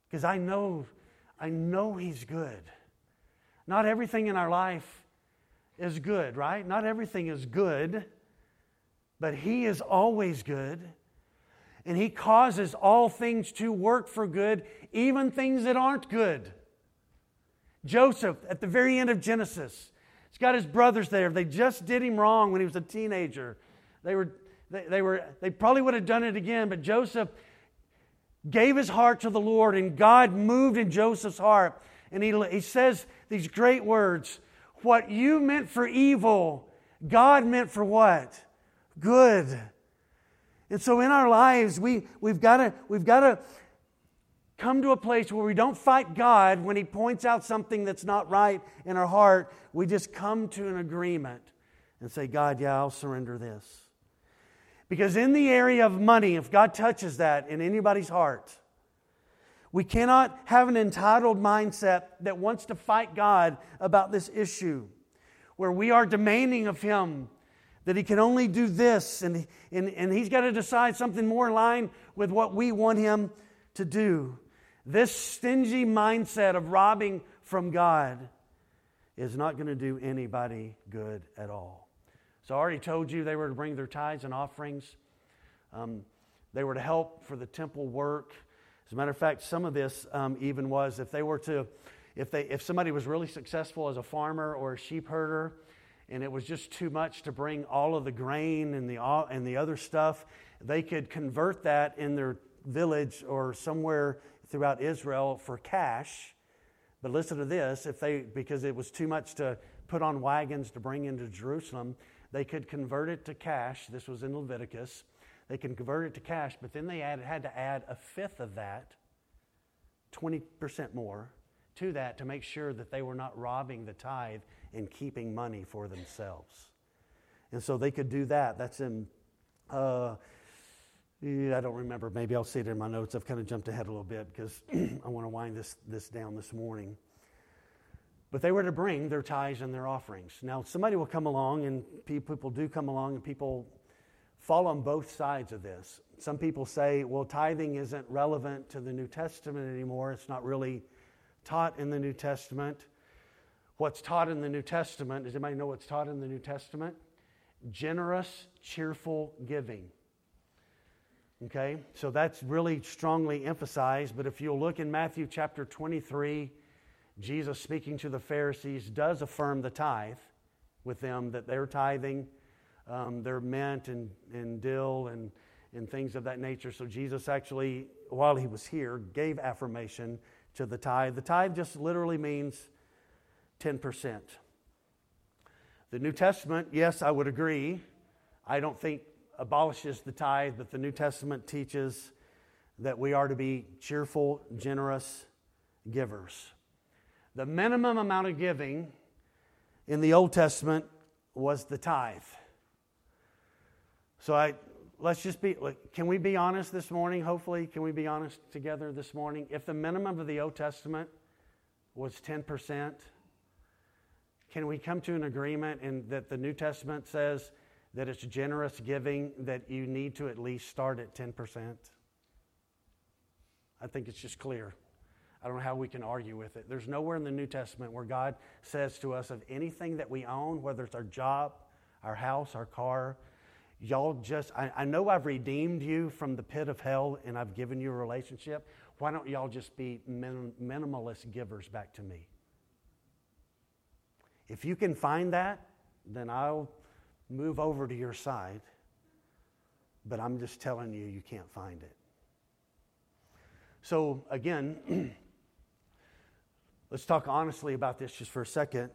Because I know, I know he's good. Not everything in our life is good, right? Not everything is good, but he is always good and He causes all things to work for good, even things that aren't good. Joseph, at the very end of Genesis, he's got his brothers there. They just did him wrong when he was a teenager. They were, they, they were, they probably would have done it again, but Joseph gave his heart to the Lord, and God moved in Joseph's heart. And he, he says these great words What you meant for evil, God meant for what? Good. And so in our lives, we, we've got to we've got to come to a place where we don't fight God when He points out something that's not right in our heart. We just come to an agreement and say, God, yeah, I'll surrender this. Because in the area of money, if God touches that in anybody's heart, we cannot have an entitled mindset that wants to fight God about this issue, where we are demanding of Him that he can only do this, and, and, and he's got to decide something more in line with what we want him to do. This stingy mindset of robbing from God is not going to do anybody good at all. So I already told you they were to bring their tithes and offerings. Um, they were to help for the temple work. As a matter of fact, some of this um, even was if they were to, if they, if somebody was really successful as a farmer or a sheep herder, and it was just too much to bring all of the grain and the, and the other stuff, they could convert that in their village or somewhere throughout Israel for cash. But listen to this if they, because it was too much to put on wagons to bring into Jerusalem, they could convert it to cash. This was in Leviticus. They can convert it to cash, but then they had to add a fifth of that, 20% more, to that to make sure that they were not robbing the tithe and keeping money for themselves. And so they could do that. That's in, uh, I don't remember. Maybe I'll see it in my notes. I've kind of jumped ahead a little bit because I want to wind this, this down this morning. But they were to bring their tithes and their offerings. Now, somebody will come along, and people do come along, and people fall on both sides of this. Some people say, well, tithing isn't relevant to the New Testament anymore. It's not really taught in the New Testament. What's taught in the New Testament, does anybody know what's taught in the New Testament? Generous, cheerful giving. Okay, so that's really strongly emphasized. But if you'll look in Matthew chapter 23, Jesus speaking to the Pharisees does affirm the tithe with them that they're tithing um, their mint and, and dill and, and things of that nature. So Jesus actually, while he was here, gave affirmation to the tithe. The tithe just literally means 10%. The New Testament, yes, I would agree. I don't think abolishes the tithe, but the New Testament teaches that we are to be cheerful, generous givers. The minimum amount of giving in the Old Testament was the tithe. So I let's just be can we be honest this morning? Hopefully can we be honest together this morning? If the minimum of the old testament was 10% can we come to an agreement in that the new testament says that it's generous giving that you need to at least start at 10% i think it's just clear. I don't know how we can argue with it. There's nowhere in the New Testament where God says to us of anything that we own, whether it's our job, our house, our car, y'all just, I, I know I've redeemed you from the pit of hell and I've given you a relationship. Why don't y'all just be minim, minimalist givers back to me? If you can find that, then I'll move over to your side. But I'm just telling you, you can't find it. So, again, Let's talk honestly about this just for a second.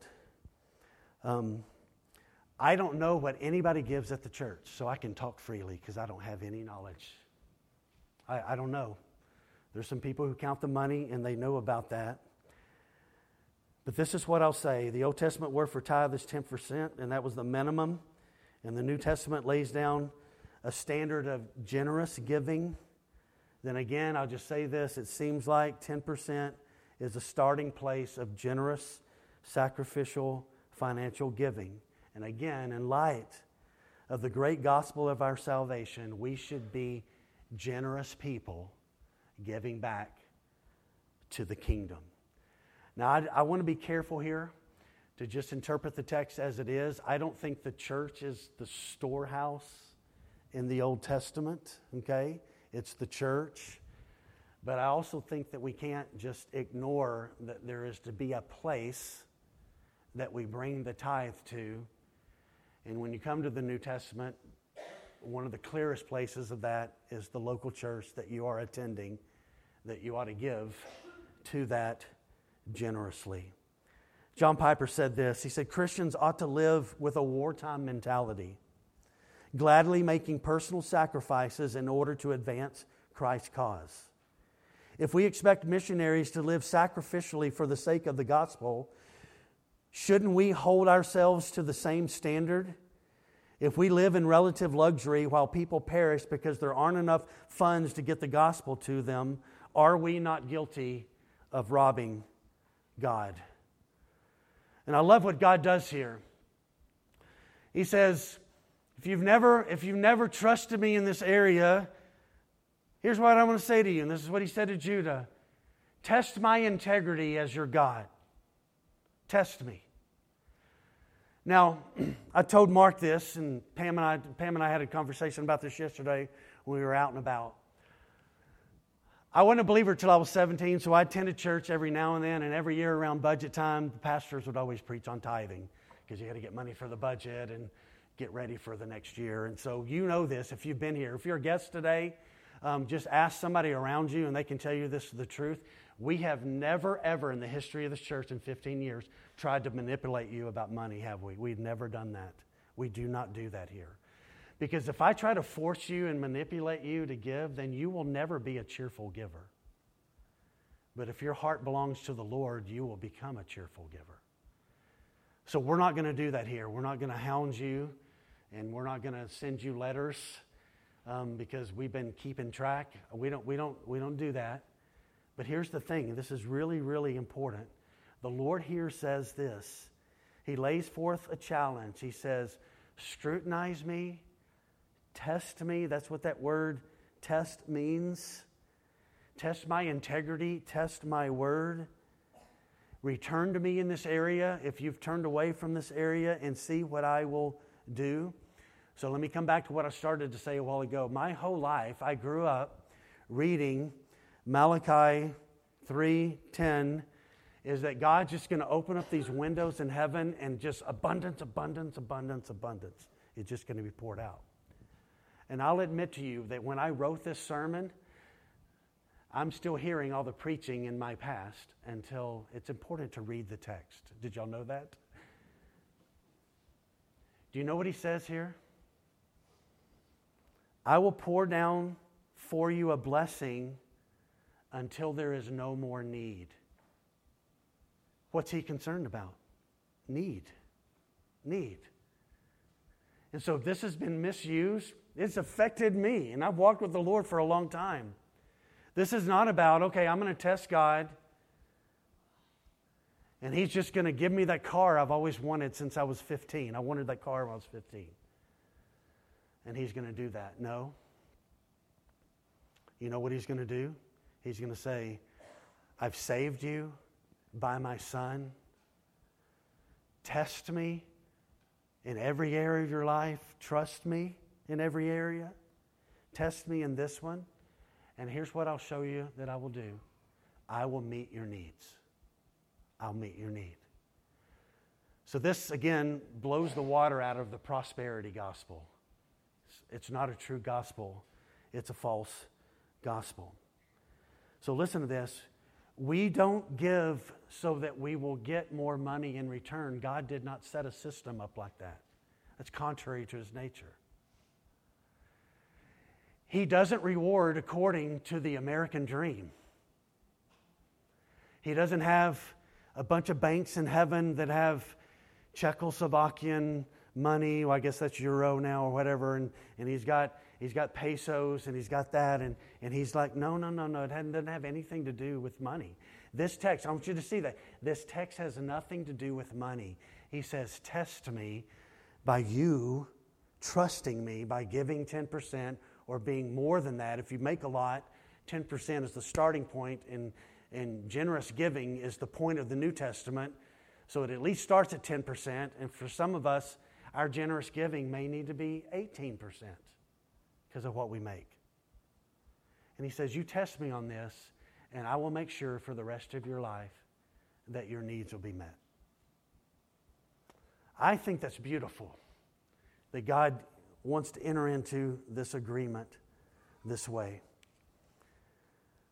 Um, I don't know what anybody gives at the church, so I can talk freely because I don't have any knowledge. I, I don't know. There's some people who count the money and they know about that. But this is what I'll say the Old Testament word for tithe is 10%, and that was the minimum. And the New Testament lays down a standard of generous giving. Then again, I'll just say this it seems like 10% is a starting place of generous, sacrificial, financial giving. And again, in light of the great gospel of our salvation, we should be generous people giving back to the kingdom. Now, I, I want to be careful here to just interpret the text as it is. I don't think the church is the storehouse in the Old Testament, okay? It's the church. But I also think that we can't just ignore that there is to be a place that we bring the tithe to. And when you come to the New Testament, one of the clearest places of that is the local church that you are attending, that you ought to give to that generously. John Piper said this He said, Christians ought to live with a wartime mentality, gladly making personal sacrifices in order to advance Christ's cause. If we expect missionaries to live sacrificially for the sake of the gospel, shouldn't we hold ourselves to the same standard? If we live in relative luxury while people perish because there aren't enough funds to get the gospel to them, are we not guilty of robbing God? And I love what God does here. He says, if you've never, if you've never trusted me in this area, Here's what I want to say to you, and this is what he said to Judah Test my integrity as your God. Test me. Now, I told Mark this, and Pam and, I, Pam and I had a conversation about this yesterday when we were out and about. I wasn't a believer until I was 17, so I attended church every now and then, and every year around budget time, the pastors would always preach on tithing because you had to get money for the budget and get ready for the next year. And so you know this if you've been here. If you're a guest today, um, just ask somebody around you and they can tell you this is the truth. We have never, ever in the history of this church in 15 years tried to manipulate you about money, have we? We've never done that. We do not do that here. Because if I try to force you and manipulate you to give, then you will never be a cheerful giver. But if your heart belongs to the Lord, you will become a cheerful giver. So we're not going to do that here. We're not going to hound you, and we're not going to send you letters um, because we've been keeping track. We don't, we, don't, we don't do that. But here's the thing, this is really, really important. The Lord here says this He lays forth a challenge. He says, Scrutinize me, test me. That's what that word test means. Test my integrity, test my word. Return to me in this area if you've turned away from this area and see what I will do. So let me come back to what I started to say a while ago. My whole life, I grew up reading Malachi 3:10 is that God's just going to open up these windows in heaven and just abundance, abundance, abundance, abundance. is just going to be poured out. And I'll admit to you that when I wrote this sermon, I'm still hearing all the preaching in my past until it's important to read the text. Did y'all know that? Do you know what he says here? I will pour down for you a blessing until there is no more need. What's he concerned about? Need. Need. And so this has been misused, it's affected me. And I've walked with the Lord for a long time. This is not about, okay, I'm going to test God. And he's just going to give me that car I've always wanted since I was 15. I wanted that car when I was 15. And he's going to do that. No. You know what he's going to do? He's going to say, I've saved you by my son. Test me in every area of your life. Trust me in every area. Test me in this one. And here's what I'll show you that I will do I will meet your needs. I'll meet your need. So, this again blows the water out of the prosperity gospel. It's not a true gospel, it's a false gospel. So, listen to this. We don't give so that we will get more money in return. God did not set a system up like that. That's contrary to his nature. He doesn't reward according to the American dream. He doesn't have a bunch of banks in heaven that have Czechoslovakian money. Well, I guess that's euro now or whatever. And, and he's got he's got pesos and he's got that. And, and he's like, no, no, no, no. It doesn't have anything to do with money. This text, I want you to see that. This text has nothing to do with money. He says, test me by you trusting me by giving 10% or being more than that. If you make a lot, 10% is the starting point, and, and generous giving is the point of the New Testament. So it at least starts at 10%. And for some of us, our generous giving may need to be 18% because of what we make. And he says, You test me on this, and I will make sure for the rest of your life that your needs will be met. I think that's beautiful that God wants to enter into this agreement this way.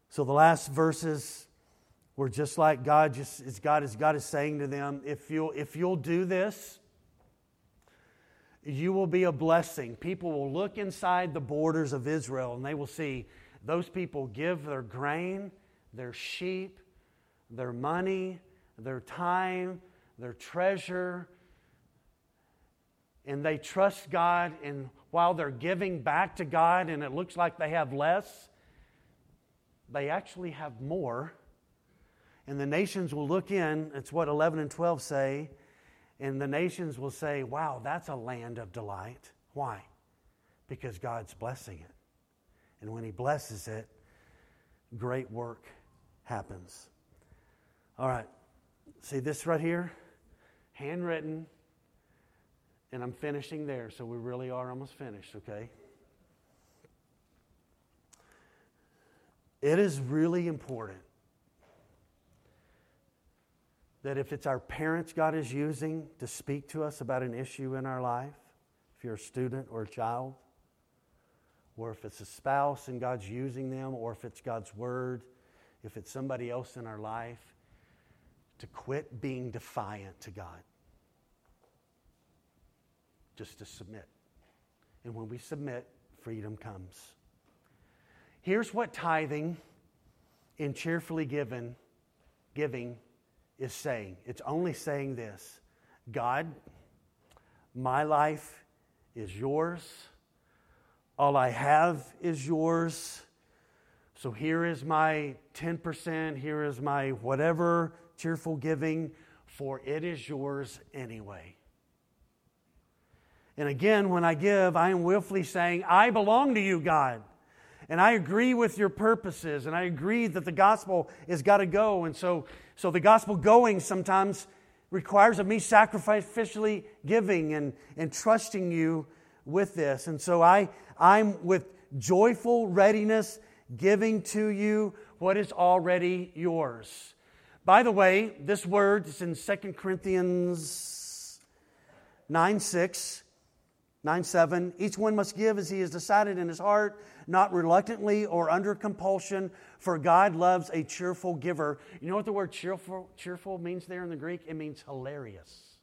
So the last verses were just like God just is God is God is saying to them, if you'll if you'll do this, you will be a blessing. People will look inside the borders of Israel and they will see those people give their grain, their sheep, their money, their time, their treasure, and they trust God. And while they're giving back to God and it looks like they have less, they actually have more. And the nations will look in, it's what 11 and 12 say, and the nations will say, Wow, that's a land of delight. Why? Because God's blessing it. And when He blesses it, great work happens. All right. See this right here? Handwritten. And I'm finishing there, so we really are almost finished, okay? It is really important that if it's our parents God is using to speak to us about an issue in our life, if you're a student or a child, or if it's a spouse and God's using them, or if it's God's word, if it's somebody else in our life, to quit being defiant to God. Just to submit. And when we submit, freedom comes. Here's what tithing and cheerfully given, giving is saying it's only saying this God, my life is yours. All I have is yours. So here is my 10%, here is my whatever cheerful giving, for it is yours anyway. And again, when I give, I am willfully saying, I belong to you, God. And I agree with your purposes, and I agree that the gospel has got to go. And so, so the gospel going sometimes requires of me sacrificially giving and, and trusting you with this. And so I, I'm with joyful readiness giving to you what is already yours. By the way, this word is in 2 Corinthians 9 6, 9 7. Each one must give as he has decided in his heart, not reluctantly or under compulsion, for God loves a cheerful giver. You know what the word cheerful, cheerful means there in the Greek? It means hilarious.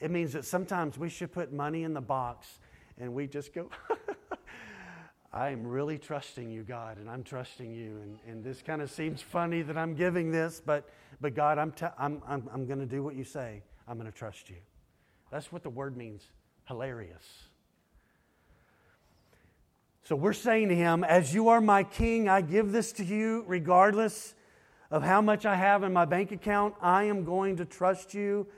It means that sometimes we should put money in the box and we just go, I'm really trusting you, God, and I'm trusting you. And, and this kind of seems funny that I'm giving this, but, but God, I'm, te- I'm, I'm, I'm going to do what you say. I'm going to trust you. That's what the word means hilarious. So we're saying to him, As you are my king, I give this to you regardless of how much I have in my bank account. I am going to trust you.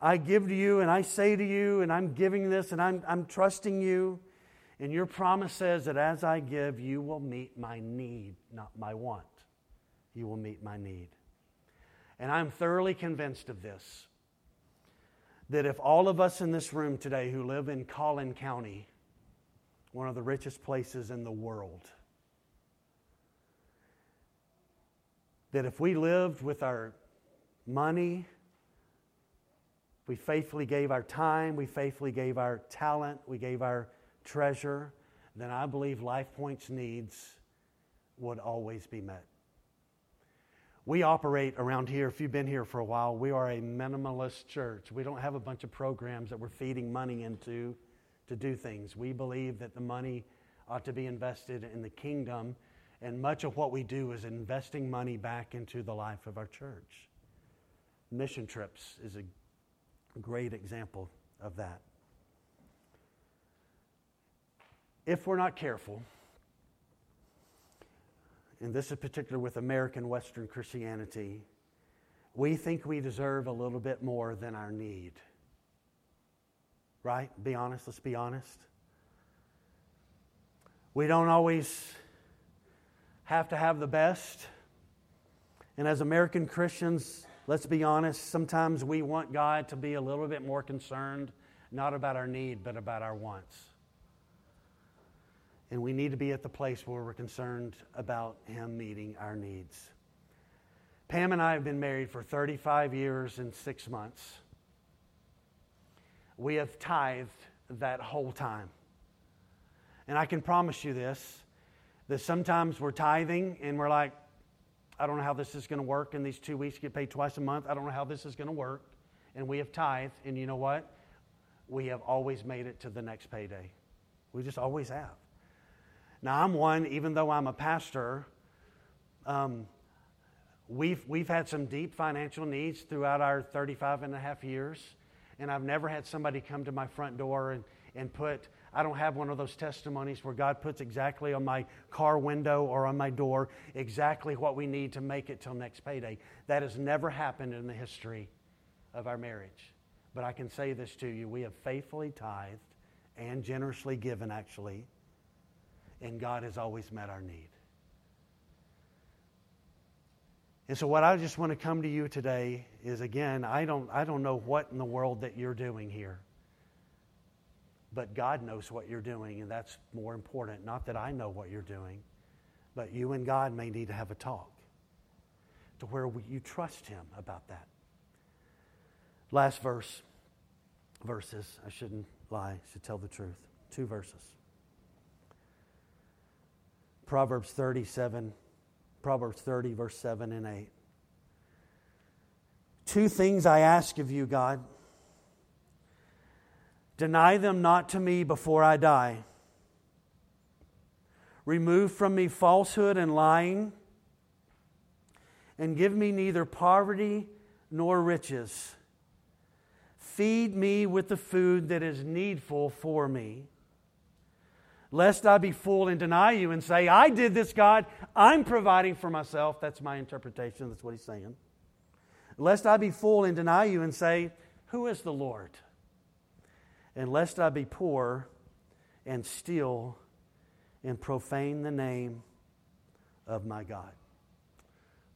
I give to you and I say to you, and I'm giving this and I'm, I'm trusting you. And your promise says that as I give, you will meet my need, not my want. You will meet my need. And I'm thoroughly convinced of this that if all of us in this room today who live in Collin County, one of the richest places in the world, that if we lived with our money, we faithfully gave our time, we faithfully gave our talent, we gave our treasure, then I believe LifePoint's needs would always be met. We operate around here, if you've been here for a while, we are a minimalist church. We don't have a bunch of programs that we're feeding money into to do things. We believe that the money ought to be invested in the kingdom, and much of what we do is investing money back into the life of our church. Mission trips is a great example of that. if we're not careful, and this is particular with American Western Christianity, we think we deserve a little bit more than our need. Right? Be honest. Let's be honest. We don't always have to have the best. And as American Christians, let's be honest, sometimes we want God to be a little bit more concerned, not about our need, but about our wants. And we need to be at the place where we're concerned about Him meeting our needs. Pam and I have been married for 35 years and six months. We have tithed that whole time. And I can promise you this that sometimes we're tithing and we're like, I don't know how this is going to work in these two weeks, get paid twice a month. I don't know how this is going to work. And we have tithed, and you know what? We have always made it to the next payday. We just always have. Now, I'm one, even though I'm a pastor, um, we've, we've had some deep financial needs throughout our 35 and a half years, and I've never had somebody come to my front door and, and put, I don't have one of those testimonies where God puts exactly on my car window or on my door exactly what we need to make it till next payday. That has never happened in the history of our marriage. But I can say this to you we have faithfully tithed and generously given, actually and God has always met our need. And so, what I just want to come to you today is again, I don't, I don't know what in the world that you're doing here. But God knows what you're doing, and that's more important. Not that I know what you're doing, but you and God may need to have a talk to where you trust Him about that. Last verse, verses. I shouldn't lie, I should tell the truth. Two verses. Proverbs 37, Proverbs 30, verse 7 and 8. Two things I ask of you, God. Deny them not to me before I die. Remove from me falsehood and lying, and give me neither poverty nor riches. Feed me with the food that is needful for me lest I be fooled and deny you and say, I did this, God. I'm providing for myself. That's my interpretation. That's what he's saying. Lest I be fooled and deny you and say, Who is the Lord? And lest I be poor and steal and profane the name of my God.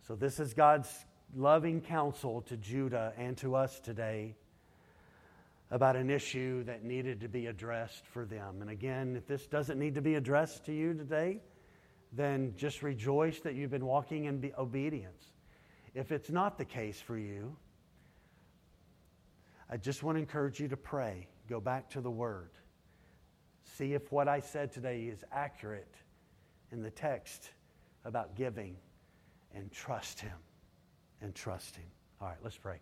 So, this is God's loving counsel to Judah and to us today. About an issue that needed to be addressed for them. And again, if this doesn't need to be addressed to you today, then just rejoice that you've been walking in obedience. If it's not the case for you, I just want to encourage you to pray. Go back to the Word. See if what I said today is accurate in the text about giving and trust Him. And trust Him. All right, let's pray.